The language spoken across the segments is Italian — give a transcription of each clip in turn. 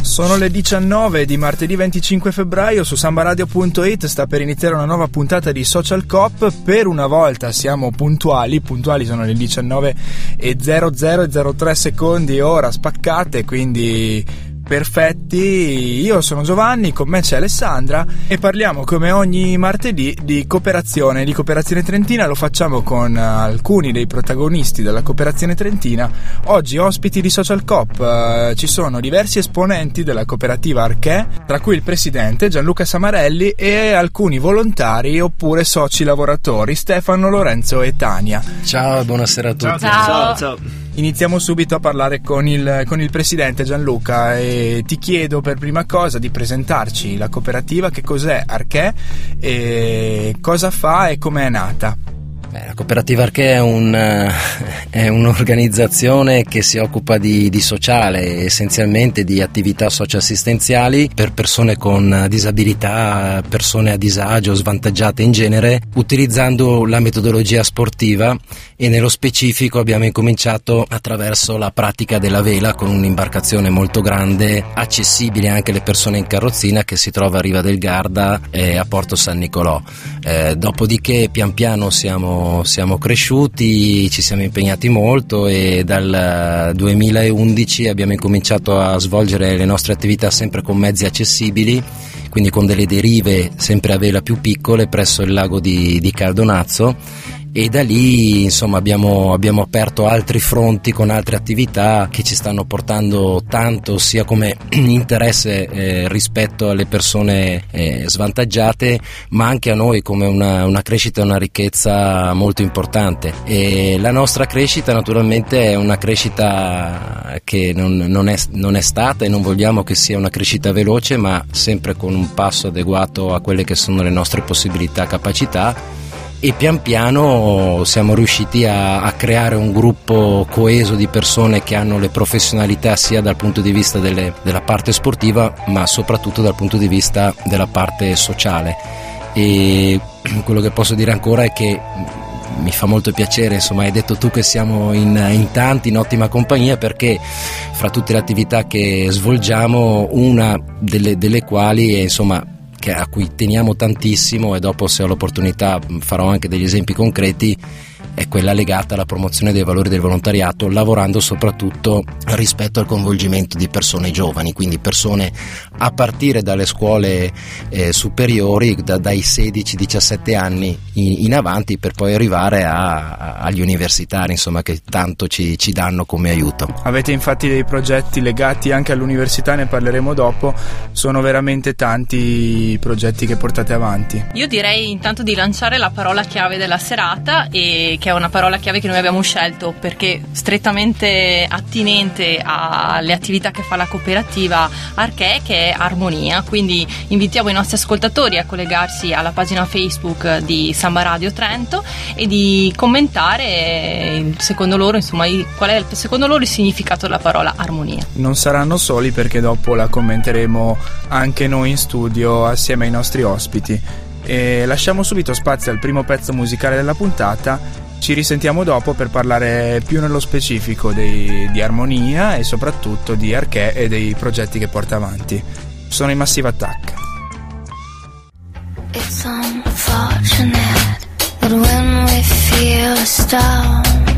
Sono le 19 di martedì 25 febbraio su sambaradio.it sta per iniziare una nuova puntata di Social Cop. Per una volta siamo puntuali, puntuali sono le 19 e 0003 secondi ora spaccate, quindi perfetti. Io sono Giovanni, con me c'è Alessandra e parliamo come ogni martedì di cooperazione, di cooperazione trentina. Lo facciamo con alcuni dei protagonisti della cooperazione trentina. Oggi ospiti di Social Coop eh, ci sono diversi esponenti della cooperativa Arché, tra cui il presidente Gianluca Samarelli e alcuni volontari oppure soci lavoratori Stefano, Lorenzo e Tania. Ciao e buonasera a tutti. Ciao. Iniziamo subito a parlare con il, con il presidente Gianluca e ti chiedo per prima cosa di presentarci la cooperativa, che cos'è Arché, e cosa fa e come è nata. Beh, la cooperativa Arché è, un, eh, è, un'organizzazione che si occupa di, di, sociale, essenzialmente di attività socioassistenziali per persone con disabilità, persone a disagio, svantaggiate in genere, utilizzando la metodologia sportiva e nello specifico abbiamo incominciato attraverso la pratica della vela con un'imbarcazione molto grande, accessibile anche alle persone in carrozzina che si trova a Riva del Garda e a Porto San Nicolò. Eh, dopodiché pian piano siamo siamo, cresciuti, ci siamo impegnati molto e dal 2011 abbiamo incominciato a svolgere le nostre attività sempre con mezzi accessibili, quindi con delle derive sempre a vela più piccole presso il lago di, di Caldonazzo e da lì insomma abbiamo, abbiamo, aperto altri fronti con altre attività che ci stanno portando tanto sia come interesse eh, rispetto alle persone eh, svantaggiate ma anche a noi come una, una crescita e una ricchezza molto importante. E la nostra crescita naturalmente è una crescita che non, non, è, non è stata e non vogliamo che sia una crescita veloce ma sempre con un passo adeguato a quelle che sono le nostre possibilità e capacità e pian piano siamo riusciti a, a, creare un gruppo coeso di persone che hanno le professionalità sia dal punto di vista delle, della parte sportiva ma soprattutto dal punto di vista della parte sociale. E quello che posso dire ancora è che mi fa molto piacere, insomma, hai detto tu che siamo in, in, tanti, in ottima compagnia, perché fra tutte le attività che svolgiamo, una delle, delle quali è insomma a cui teniamo tantissimo e dopo se ho l'opportunità farò anche degli esempi concreti è quella legata alla promozione dei valori del volontariato, lavorando soprattutto rispetto al coinvolgimento di persone giovani, quindi persone a partire dalle scuole eh, superiori, da, dai 16-17 anni in, in, avanti, per poi arrivare a, a, agli universitari, insomma, che tanto ci, ci danno come aiuto. Avete infatti dei progetti legati anche all'università, ne parleremo dopo, sono veramente tanti i progetti che portate avanti. Io direi intanto di lanciare la parola chiave della serata e che è una parola chiave che noi abbiamo scelto perché strettamente attinente alle attività che fa la cooperativa Arché, che è armonia. Quindi invitiamo i nostri ascoltatori a collegarsi alla pagina Facebook di Samba Radio Trento e di commentare secondo loro, insomma, qual è secondo loro il significato della parola armonia. Non saranno soli perché dopo la commenteremo anche noi in studio assieme ai nostri ospiti. E lasciamo subito spazio al primo pezzo musicale della puntata ci risentiamo dopo per parlare più nello specifico dei, di Armonia e soprattutto di Arché e dei progetti che porta avanti. Sono i Massive Attack. It's unfortunate that when we feel a storm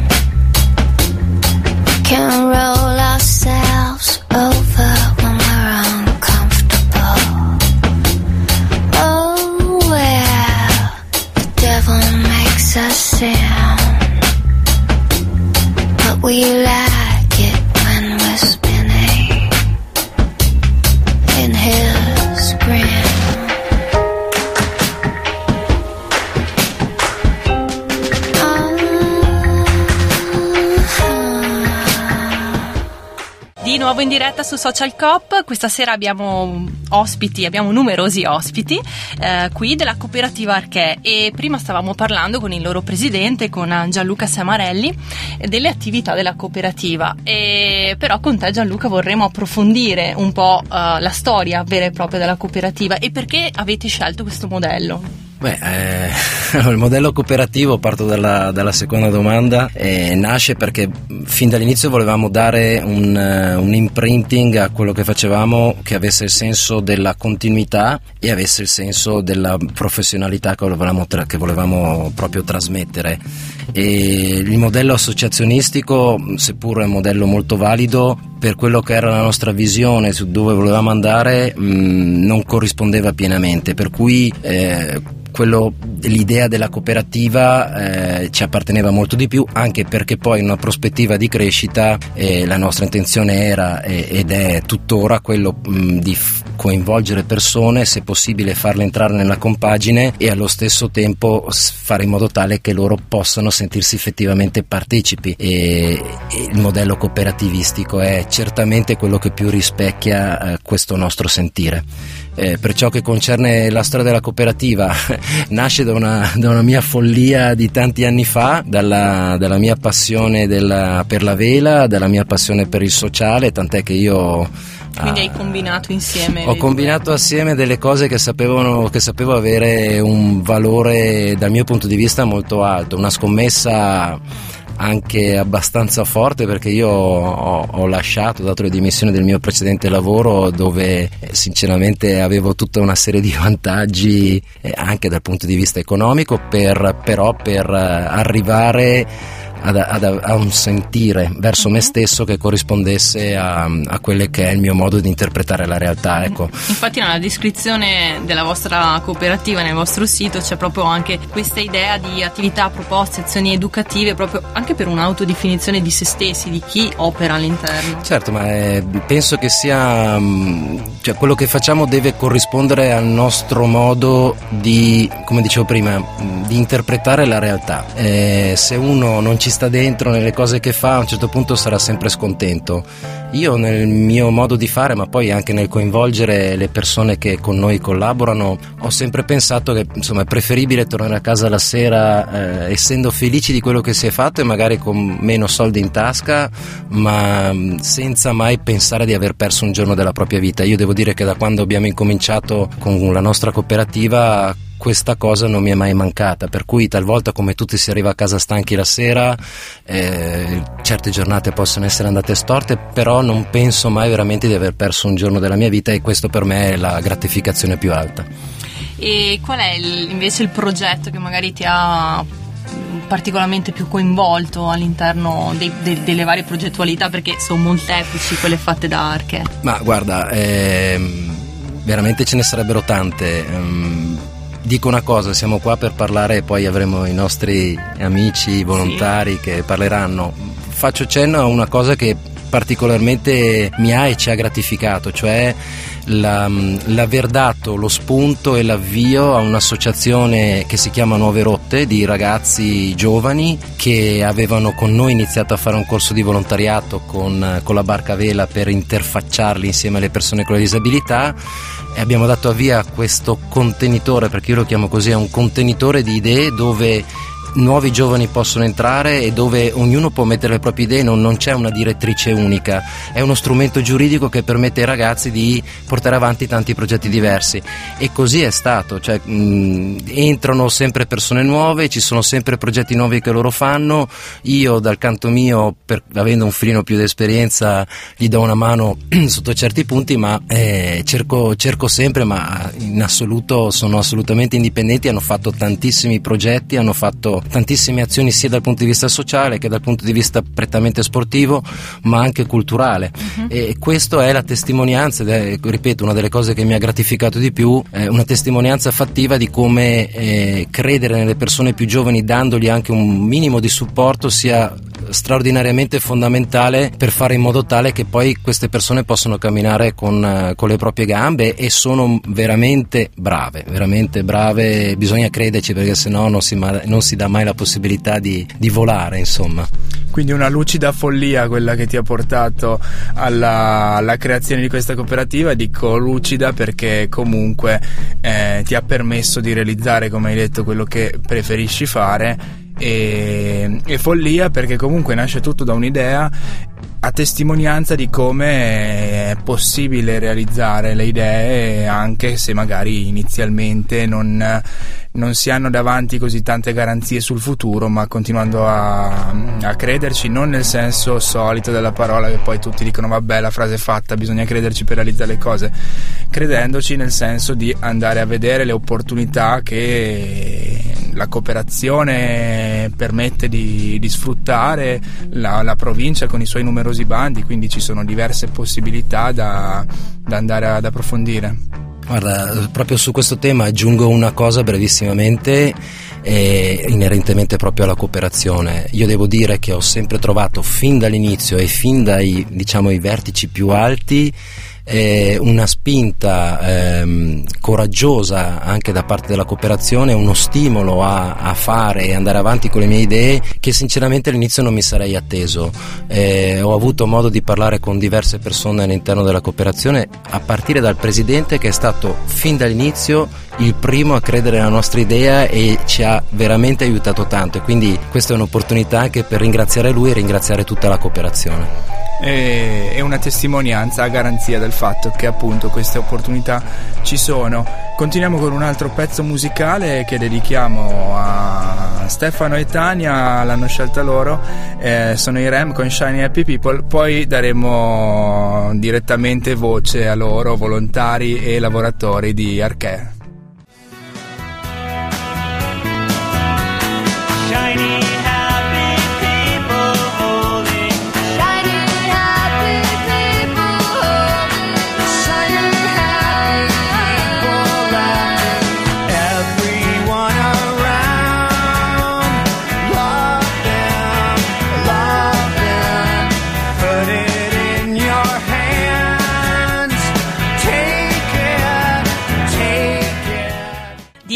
diretta su Social Coop. Questa sera abbiamo ospiti, abbiamo numerosi ospiti eh, qui della cooperativa Arché e prima stavamo parlando con il loro presidente, con Gianluca Samarelli, delle attività della cooperativa. E però con te Gianluca vorremmo approfondire un po' eh, la storia vera e propria della cooperativa e perché avete scelto questo modello. Beh, eh, il modello cooperativo, parto dalla, dalla seconda domanda, eh, nasce perché fin dall'inizio volevamo dare un, uh, un, imprinting a quello che facevamo che avesse il senso della continuità e avesse il senso della professionalità che volevamo, tra- che volevamo proprio trasmettere. E il modello associazionistico, seppur è un modello molto valido, per quello che era la nostra visione su dove volevamo andare, mh, non corrispondeva pienamente, per cui eh, quello, l'idea della cooperativa eh, ci apparteneva molto di più, anche perché poi in una prospettiva di crescita eh, la nostra intenzione era eh, ed è tuttora quello mh, di f- coinvolgere persone, se possibile farle entrare nella compagine e allo stesso tempo fare in modo tale che loro possano sentirsi effettivamente partecipi. E, il modello cooperativistico è certamente quello che più rispecchia eh, questo nostro sentire. Eh, per ciò che concerne la storia della cooperativa, nasce da una, da una, mia follia di tanti anni fa, dalla, dalla mia passione della, per la vela, dalla mia passione per il sociale, tant'è che io quindi ah, hai combinato insieme. Ho combinato due. assieme delle cose che, sapevano, che sapevo avere un valore dal mio punto di vista molto alto, una scommessa anche abbastanza forte perché io ho, ho, lasciato, dato le dimissioni del mio precedente lavoro dove sinceramente avevo tutta una serie di vantaggi eh, anche dal punto di vista economico, per, però per eh, arrivare ad, ad, a un sentire verso me mhm. stesso che corrispondesse a, a quello che è il mio modo di interpretare la realtà. Mhm. Ecco. Infatti nella descrizione della vostra cooperativa, nel vostro sito, c'è proprio anche questa idea di attività, proposte, azioni educative, proprio anche per un'autodefinizione di se stessi, di chi opera all'interno. Certo, ma è, penso che sia, mm, cioè quello che facciamo deve corrispondere al nostro modo di, come dicevo prima, mm, di interpretare la realtà. Eh, se uno non ci sta dentro nelle cose che fa, a un certo punto sarà sempre scontento. Io nel mio modo di fare, ma poi anche nel coinvolgere le persone che con noi collaborano, ho sempre pensato che insomma, è preferibile tornare a casa la sera eh, essendo felici di quello che si è fatto e magari con meno soldi in tasca, ma mm, senza mai pensare di aver perso un giorno della propria vita. Io devo dire che da quando abbiamo incominciato con la nostra cooperativa questa cosa non mi è mai mancata, per cui talvolta come tutti si arriva a casa stanchi la sera, eh, certe giornate possono essere andate storte, però non penso mai veramente di aver perso un giorno della mia vita e questo per me è la gratificazione più alta. E qual è il, invece il progetto che magari ti ha particolarmente più coinvolto all'interno dei, de, delle varie progettualità perché sono molteplici quelle fatte da Arche? Ma guarda, ehm, veramente ce ne sarebbero tante. Ehm, dico una cosa, siamo qua per parlare e poi avremo i nostri amici volontari sì. che parleranno. Faccio cenno a una cosa che particolarmente mi ha e ci ha gratificato, cioè la, l'aver dato lo spunto e l'avvio a un'associazione che si chiama Nuove Rotte di ragazzi giovani che avevano con noi iniziato a fare un corso di volontariato con, con la barca vela per interfacciarli insieme alle persone con le disabilità. E abbiamo dato avvio a questo contenitore, perché io lo chiamo così, è un contenitore di idee dove nuovi giovani possono entrare e dove ognuno può mettere le proprie idee, non, non, c'è una direttrice unica, è uno strumento giuridico che permette ai ragazzi di portare avanti tanti progetti diversi. E così è stato, cioè, mh, entrano sempre persone nuove, ci sono sempre progetti nuovi che loro fanno, io dal canto mio, per, avendo un filino più di esperienza, gli do una mano sotto certi punti, ma eh, cerco, cerco sempre, ma in assoluto sono assolutamente indipendenti, hanno fatto tantissimi progetti, hanno fatto tantissime azioni sia dal punto di vista sociale che dal punto di vista prettamente sportivo, ma anche culturale. Uh-huh. E questo è la testimonianza, ed è, ripeto, una delle cose che mi ha gratificato di più, è una testimonianza fattiva di come eh, credere nelle persone più giovani dandogli anche un minimo di supporto sia straordinariamente fondamentale per fare in modo tale che poi queste persone possano camminare con, eh, con le proprie gambe e sono veramente brave, veramente brave, bisogna crederci perché sennò non si, non si dà mai la possibilità di, di volare, insomma. Quindi una lucida follia quella che ti ha portato alla, alla creazione di questa cooperativa, dico lucida perché comunque eh, ti ha permesso di realizzare, come hai detto, quello che preferisci fare e, e follia perché comunque nasce tutto da un'idea a testimonianza di come è possibile realizzare le idee anche se magari inizialmente non, non si hanno davanti così tante garanzie sul futuro, ma continuando a, a, crederci, non nel senso solito della parola che poi tutti dicono vabbè la frase è fatta, bisogna crederci per realizzare le cose, credendoci nel senso di andare a vedere le opportunità che la cooperazione permette di, di sfruttare la, la, provincia con i suoi numerosi bandi, quindi ci sono diverse possibilità da, da andare ad approfondire. Guarda, proprio su questo tema aggiungo una cosa brevissimamente eh, inerentemente proprio alla cooperazione. Io devo dire che ho sempre trovato fin dall'inizio e fin dai diciamo, vertici più alti eh, una spinta ehm, coraggiosa anche da parte della cooperazione, uno stimolo a, a, fare e andare avanti con le mie idee che sinceramente all'inizio non mi sarei atteso. Eh, ho avuto modo di parlare con diverse persone all'interno della cooperazione, a partire dal presidente che è stato fin dall'inizio il primo a credere nella nostra idea e ci ha veramente aiutato tanto quindi questa è un'opportunità anche per ringraziare lui e ringraziare tutta la cooperazione è una testimonianza a garanzia del fatto che appunto queste opportunità ci sono. Continuiamo con un altro pezzo musicale che dedichiamo a Stefano e Tania, l'hanno scelta loro, eh, sono i Rem con Shiny Happy People, poi daremo direttamente voce a loro, volontari e lavoratori di Arche.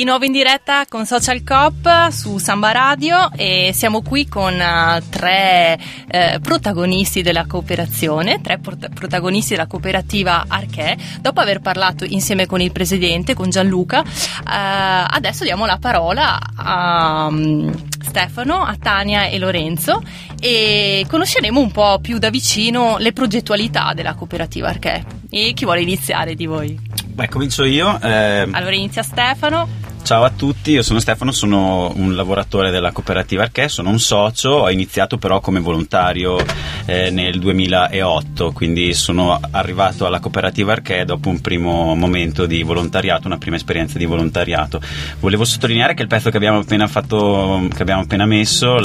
Nuovo in diretta con Social Cop su Samba Radio e siamo qui con uh, tre uh, protagonisti della cooperazione, tre prot- protagonisti della cooperativa Arché. Dopo aver parlato insieme con il presidente, con Gianluca, uh, adesso diamo la parola a um, Stefano, a Tania e Lorenzo e conosceremo un po' più da vicino le progettualità della cooperativa Arché. E chi vuole iniziare di voi? Beh, comincio io. Eh... Allora inizia Stefano. Ciao a tutti, io sono Stefano, sono un lavoratore della cooperativa Arché, sono un socio, ho iniziato però come volontario eh, nel 2008, quindi sono arrivato alla cooperativa Arché dopo un primo momento di volontariato, una prima esperienza di volontariato. Volevo sottolineare che il pezzo che abbiamo appena fatto, che abbiamo appena messo,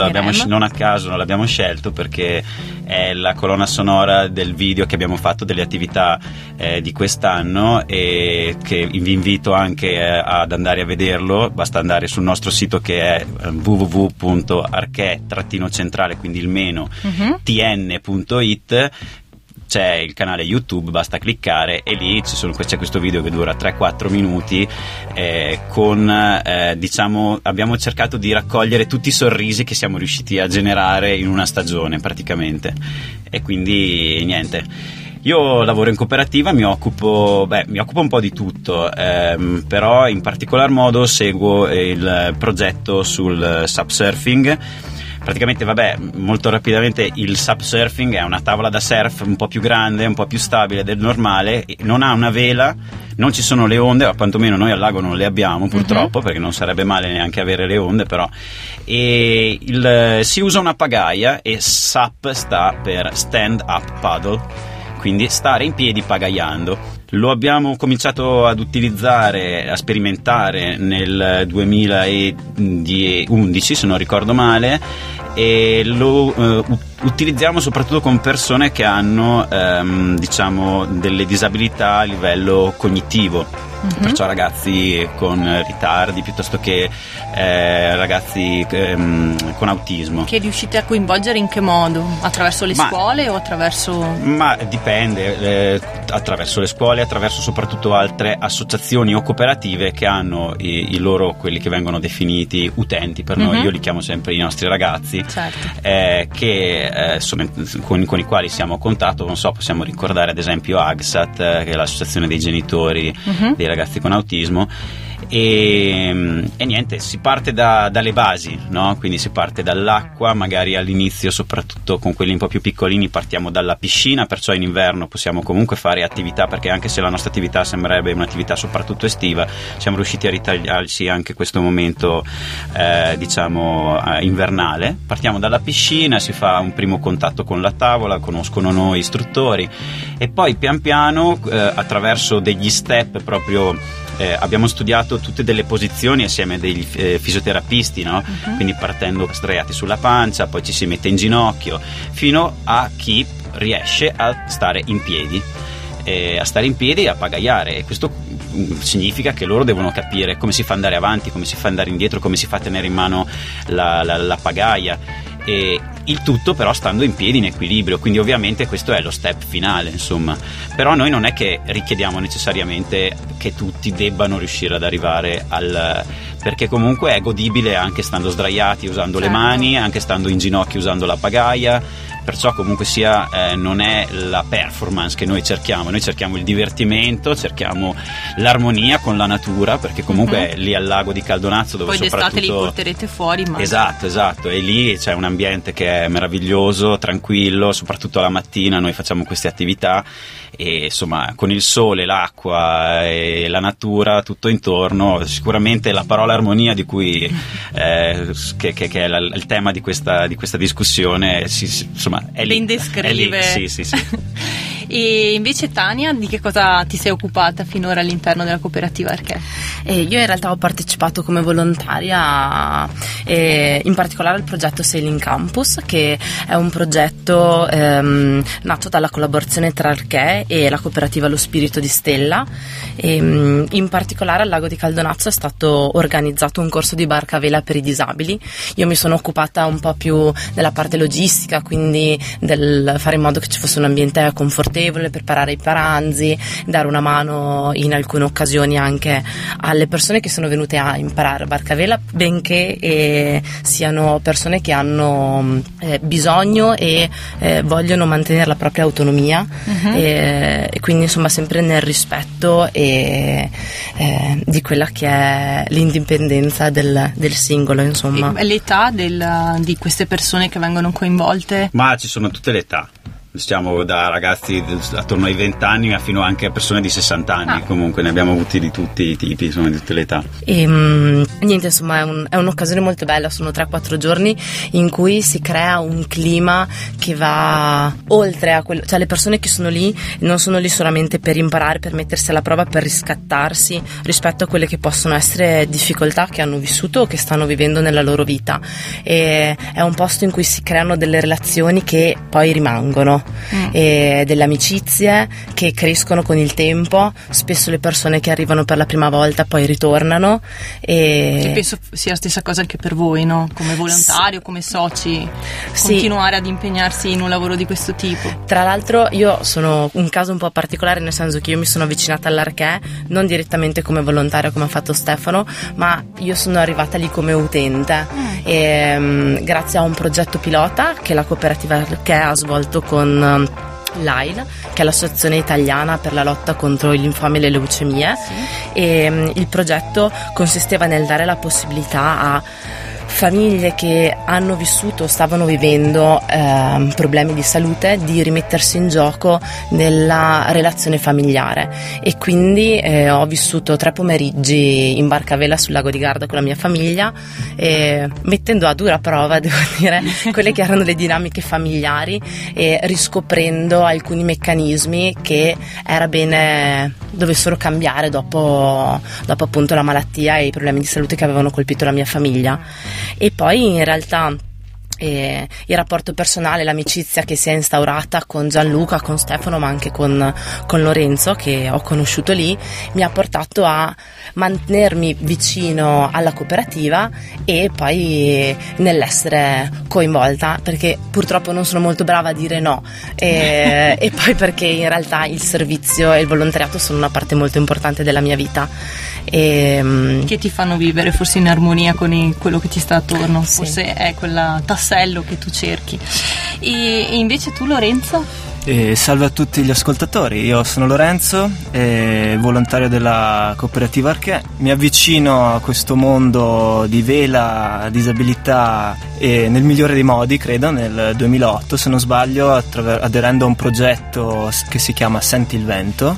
non a caso, non l'abbiamo scelto perché è la colonna sonora del video che abbiamo fatto delle attività eh, di quest'anno e che vi invito anche eh, ad andare a vedere vederlo basta andare sul nostro sito che è eh, www.arche-centrale, quindi il meno uh-huh. tn.it c'è il canale YouTube, basta cliccare e lì sono, c'è questo video che dura 3-4 minuti eh, con, eh, diciamo, abbiamo cercato di raccogliere tutti i sorrisi che siamo riusciti a generare in una stagione praticamente e quindi niente io lavoro in cooperativa, mi occupo, beh, mi occupo un po' di tutto, ehm, però in particolar modo seguo il progetto sul subsurfing. Praticamente vabbè molto rapidamente il subsurfing è una tavola da surf un po' più grande un po' più stabile del normale non ha una vela non ci sono le onde o quantomeno noi al lago non le abbiamo purtroppo uh-huh. perché non sarebbe male neanche avere le onde però. E il, si usa una pagaia e SUP sta per stand up paddle quindi stare in piedi pagaiando. Lo abbiamo cominciato ad utilizzare, a sperimentare nel 2011, se non ricordo male, e lo eh, utilizziamo soprattutto con persone che hanno ehm, diciamo delle disabilità a livello cognitivo. Perciò ragazzi con ritardi piuttosto che eh, ragazzi ehm, con autismo. Che riuscite a coinvolgere in che modo? Attraverso le Ma- scuole o attraverso... Ma dipende, eh, attraverso le scuole, attraverso soprattutto altre associazioni o cooperative che hanno i, i loro, quelli che vengono definiti utenti per noi, Mhm. io li chiamo sempre i nostri ragazzi, Certo. eh, che, eh, sono- con, con i quali siamo a contatto, non so, possiamo ricordare ad esempio AGSAT, eh, che è l'associazione dei genitori Mhm. dei ragazzi con autismo. E, e niente, si parte da- dalle basi, no? quindi si parte dall'acqua, magari all'inizio soprattutto con quelli un po' più piccolini partiamo dalla piscina, perciò in inverno possiamo comunque fare attività perché anche se la nostra attività sembrerebbe un'attività soprattutto estiva, siamo riusciti a ritagliarci anche questo momento eh, diciamo eh, invernale. Partiamo dalla piscina, si fa un primo contatto con la tavola, conoscono noi istruttori e poi pian piano eh, attraverso degli step proprio eh, abbiamo studiato tutte delle posizioni assieme a degli eh, fisioterapisti, no? quindi partendo sdraiati sulla pancia, poi ci si mette in ginocchio, fino a chi riesce a stare in piedi. eh, a stare in piedi e a pagaiare e questo mm, significa che loro devono capire come si fa andare avanti, come si fa andare indietro, come si fa a tenere in mano la, la- la pagaia e il tutto però stando in piedi in equilibrio quindi ovviamente questo è lo step finale insomma. Però noi non è che richiediamo necessariamente che tutti debbano riuscire ad arrivare al perché comunque è godibile anche stando sdraiati usando le Certo. mani anche stando in ginocchio usando la pagaia perciò comunque sia eh, non è la performance che noi cerchiamo noi cerchiamo il divertimento cerchiamo l'armonia con la natura perché comunque è lì al lago di Caldonazzo dove Mhm. Poi d'estate li soprattutto porterete fuori, ma... Esatto, esatto, e lì c'è un ambiente che è meraviglioso, tranquillo, soprattutto la mattina noi facciamo queste attività e insomma con il sole, l'acqua e la natura tutto intorno, sicuramente la parola armonia di cui eh, che, che- che è la- il tema di questa, di questa discussione si- insomma è lì. Ben descrive. È lì, sì, sì, sì. e invece Tania, di che cosa ti sei occupata finora all'interno della cooperativa Arché? E io in realtà ho partecipato come volontaria eh, in particolare al progetto Sailing Campus che è un progetto ehm, nato dalla collaborazione tra Arché e la cooperativa Lo Spirito di Stella e, mm, in particolare al lago di Caldonazzo è stato organizzato un corso di barca a vela per i disabili io mi sono occupata un po' più della parte logistica quindi del fare in modo che ci fosse un ambiente confortevole preparare i paranzi dare una mano in alcune occasioni anche alle persone che sono venute a imparare barca a vela, benché eh, siano persone che hanno mh, eh, bisogno e eh, vogliono mantenere la propria autonomia e, e quindi insomma sempre nel rispetto e, eh, di quella che è l'indipendenza del, del singolo insomma. E l'età del- di queste persone che vengono coinvolte? Ma ci sono tutte le età. Diciamo da ragazzi attorno ai 20 anni fino anche a persone di 60 anni, Ah. comunque ne abbiamo avuti di tutti i tipi, insomma di tutte le età. E mm, niente, insomma, è, un- è un'occasione molto bella. Sono 3-4 giorni in cui si crea un clima che va oltre a quello, cioè le persone che sono lì non sono lì solamente per imparare, per mettersi alla prova, per riscattarsi rispetto a quelle che possono essere difficoltà che hanno vissuto o che stanno vivendo nella loro vita. E è un posto in cui si creano delle relazioni che poi rimangono, e delle amicizie che crescono con il tempo. Spesso le persone che arrivano per la prima volta poi ritornano. Che E penso sia la stessa cosa anche per voi, no? Come volontario, come soci, Sì. continuare ad impegnarsi in un lavoro di questo tipo. Tra l'altro io sono un caso un po' particolare nel senso che io mi sono avvicinata all'Arché non direttamente come volontaria come ha fatto Stefano, ma io sono arrivata lì come utente e, mm, grazie a un progetto pilota che la cooperativa Arché ha svolto con mm, l'AIL, che è l'associazione italiana per la lotta contro il linfoma e le leucemie. E mm, il progetto consisteva nel dare la possibilità a famiglie che hanno vissuto o stavano vivendo ehm, problemi di salute di rimettersi in gioco nella relazione familiare. E quindi eh, ho vissuto tre pomeriggi in barca a vela sul lago di Garda con la mia famiglia eh, mettendo a dura prova devo dire quelle che erano le dinamiche familiari e riscoprendo alcuni meccanismi che era bene dovessero cambiare dopo, dopo appunto la malattia e i problemi di salute che avevano colpito la mia famiglia e poi in realtà eh, il rapporto personale, l'amicizia che si è instaurata con Gianluca, con Stefano, ma anche con, con, Lorenzo, che ho conosciuto lì, mi ha portato a mantenermi vicino alla cooperativa e poi nell'essere coinvolta, perché purtroppo non sono molto brava a dire no, e, e poi perché in realtà il servizio e il volontariato sono una parte molto importante della mia vita. E, mm, che ti fanno vivere forse in armonia con i, quello che ti sta attorno, Sì. forse è quella tassello che tu cerchi. E, invece tu Lorenzo? E salve a tutti gli ascoltatori, io sono Lorenzo, eh, volontario della cooperativa Arché. Mi avvicino a questo mondo di vela, disabilità e nel migliore dei modi, credo, nel 2008, se non sbaglio, attraver- aderendo a un progetto che si chiama Senti il vento.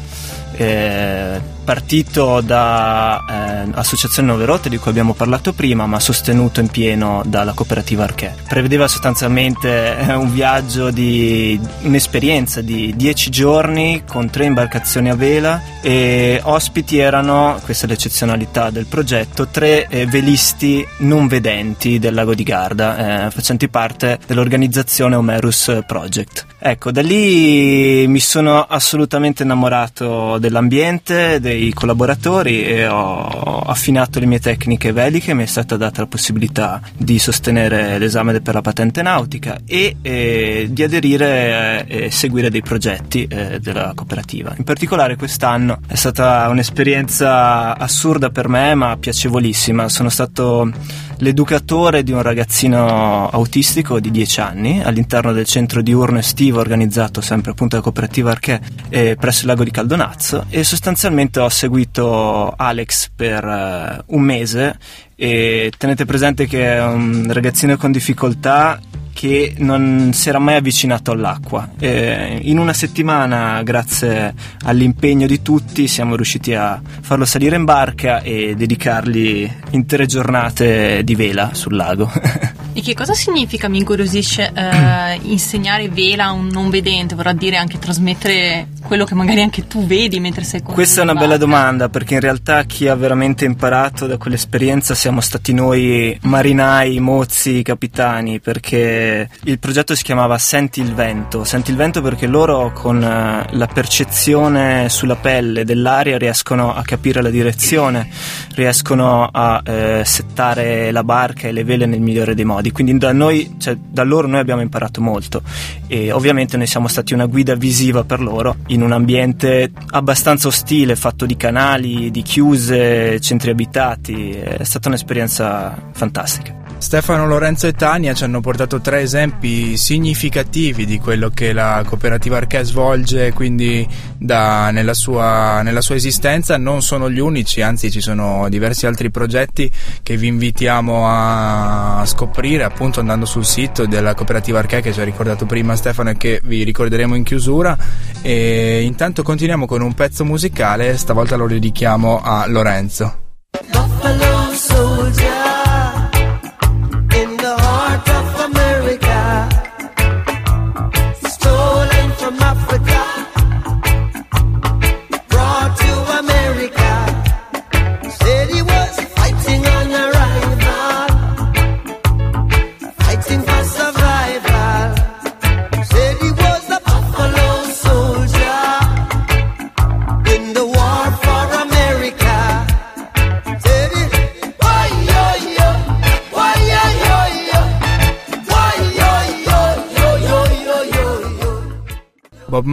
Partito da eh, Associazione Nuove Rotte di cui abbiamo parlato prima ma sostenuto in pieno dalla cooperativa Arché prevedeva sostanzialmente eh, un viaggio di un'esperienza di 10 giorni con tre imbarcazioni a vela e ospiti erano, questa è l'eccezionalità del progetto, tre eh, velisti non vedenti del lago di Garda eh, facenti parte dell'organizzazione Omerus Project. Ecco, da lì mi sono assolutamente innamorato dell'ambiente, dei collaboratori e ho affinato le mie tecniche veliche, mi è stata data la possibilità di sostenere l'esame per la patente nautica e eh, di aderire e seguire dei progetti eh, della cooperativa. In particolare quest'anno è stata un'esperienza assurda per me ma piacevolissima. Sono stato l'educatore di un ragazzino autistico di 10 anni all'interno del centro diurno estivo organizzato sempre appunto da cooperativa Arché eh, presso il lago di Caldonazzo e sostanzialmente ho seguito Alex per eh, un mese. E tenete presente che è un ragazzino con difficoltà che non si era mai avvicinato all'acqua. Eh, in una settimana, grazie all'impegno di tutti, siamo riusciti a farlo salire in barca e dedicargli intere giornate di vela sul lago. E che cosa significa, mi incuriosisce, eh, insegnare vela a un non vedente? Vorrà dire anche trasmettere quello che magari anche tu vedi mentre sei con Questa è una in bella barca. domanda perché in realtà chi ha veramente imparato da quell'esperienza siamo stati noi marinai, mozzi, capitani perché il progetto si chiamava Senti il vento, senti il vento perché loro con eh, la percezione sulla pelle dell'aria riescono a capire la direzione, riescono a eh, settare la barca e le vele nel migliore dei modi, quindi da noi, cioè, da loro noi abbiamo imparato molto e ovviamente noi siamo stati una guida visiva per loro in un ambiente abbastanza ostile, fatto di canali, di chiuse, centri abitati, è stata un'esperienza fantastica. Stefano, Lorenzo e Tania ci hanno portato tre esempi significativi di quello che la cooperativa Arché svolge quindi da- nella, sua, nella sua esistenza. Non sono gli unici, anzi ci sono diversi altri progetti che vi invitiamo a scoprire appunto andando sul sito della cooperativa Arché che ci ha ricordato prima Stefano e che vi ricorderemo in chiusura. E intanto continuiamo con un pezzo musicale, stavolta lo dedichiamo a Lorenzo. Buffalo soldier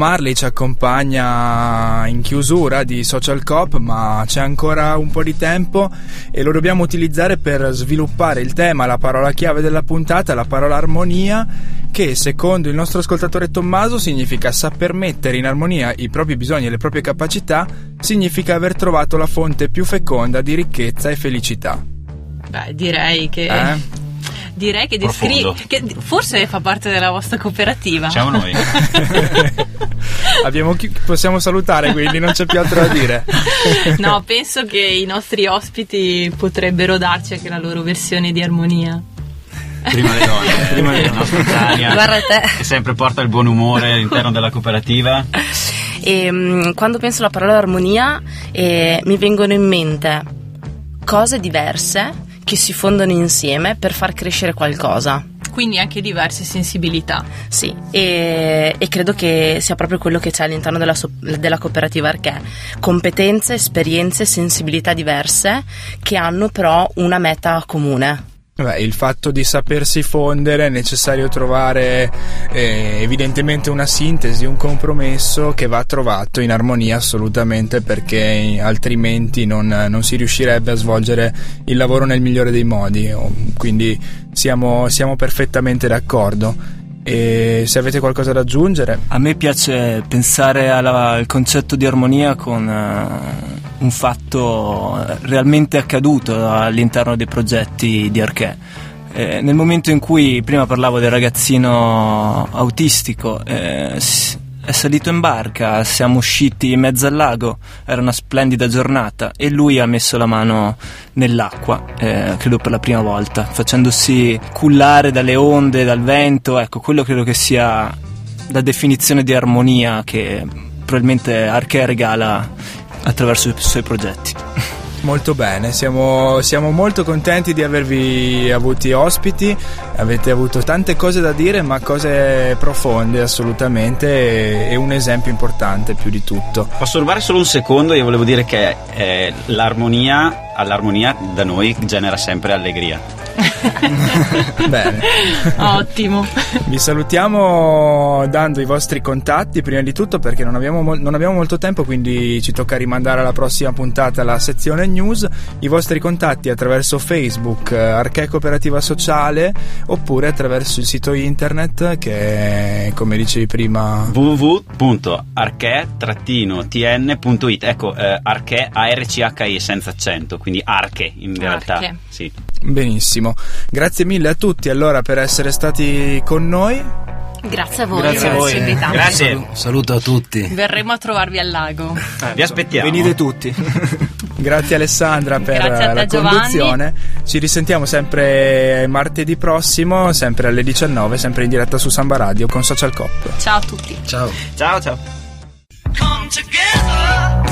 Marley ci accompagna in chiusura di Social Cop, ma c'è ancora un po' di tempo e lo dobbiamo utilizzare per sviluppare il tema, la parola chiave della puntata, la parola armonia, che secondo il nostro ascoltatore Tommaso significa saper mettere in armonia i propri bisogni e le proprie capacità, significa aver trovato la fonte più feconda di ricchezza e felicità. Beh, direi che Eh? Direi che, descri- che forse fa parte della vostra cooperativa. Siamo noi. Abbiamo chi- possiamo salutare, quindi non c'è più altro da dire. No, penso che i nostri ospiti potrebbero darci anche la loro versione di armonia. Prima le donne, prima le nostra Tania, Guarda te. che sempre porta il buon umore all'interno della cooperativa. E mm, quando penso alla parola armonia eh, mi vengono in mente cose diverse che si fondono insieme per far crescere qualcosa. Quindi anche diverse sensibilità. Sì, e, e credo che sia proprio quello che c'è all'interno della, so- della cooperativa Arché. Competenze, esperienze, sensibilità diverse che hanno però una meta comune. Beh, il fatto di sapersi fondere è necessario trovare eh, evidentemente una sintesi, un compromesso che va trovato in armonia assolutamente perché altrimenti non, non si riuscirebbe a svolgere il lavoro nel migliore dei modi. Oh, Quindi siamo, siamo perfettamente d'accordo. E se avete qualcosa da aggiungere, A me piace pensare alla- al concetto di armonia con eh, un fatto realmente accaduto all'interno dei progetti di Arché. Eh, nel momento in cui prima parlavo del ragazzino autistico, eh, è salito in barca, siamo usciti in mezzo al lago, era una splendida giornata e lui ha messo la mano nell'acqua, eh, credo per la prima volta, facendosi cullare dalle onde, dal vento, ecco, quello credo che sia la definizione di armonia che probabilmente Arche regala attraverso i suoi progetti. Molto bene, siamo, siamo molto contenti di avervi avuti ospiti, avete avuto tante cose da dire ma cose profonde assolutamente e, e un esempio importante più di tutto. Posso rubare solo un secondo? Io volevo dire che eh, l'armonia, all'armonia da noi genera sempre allegria. Bene, Ottimo. vi salutiamo dando i vostri contatti prima di tutto perché non abbiamo, non abbiamo molto tempo quindi ci tocca rimandare alla prossima puntata la sezione news, i vostri contatti attraverso Facebook, eh, Arche Cooperativa Sociale oppure attraverso il sito internet che è, come dicevi prima www.arche-tn.it Ecco, eh, Arche, A-R-C-H-I senza accento, quindi Arche in realtà. Arche. Sì. Benissimo, grazie mille a tutti allora per essere stati con noi. Grazie a voi. Grazie a voi. invitati. Grazie, Saluto a tutti. Verremo a trovarvi al lago. vi aspettiamo. Venite tutti. Grazie Alessandra per Grazie la Giovanni. conduzione. Ci risentiamo sempre martedì prossimo, sempre alle 19, sempre in diretta su Samba Radio con Social Cop. Ciao a tutti. Ciao. Ciao ciao. Come together.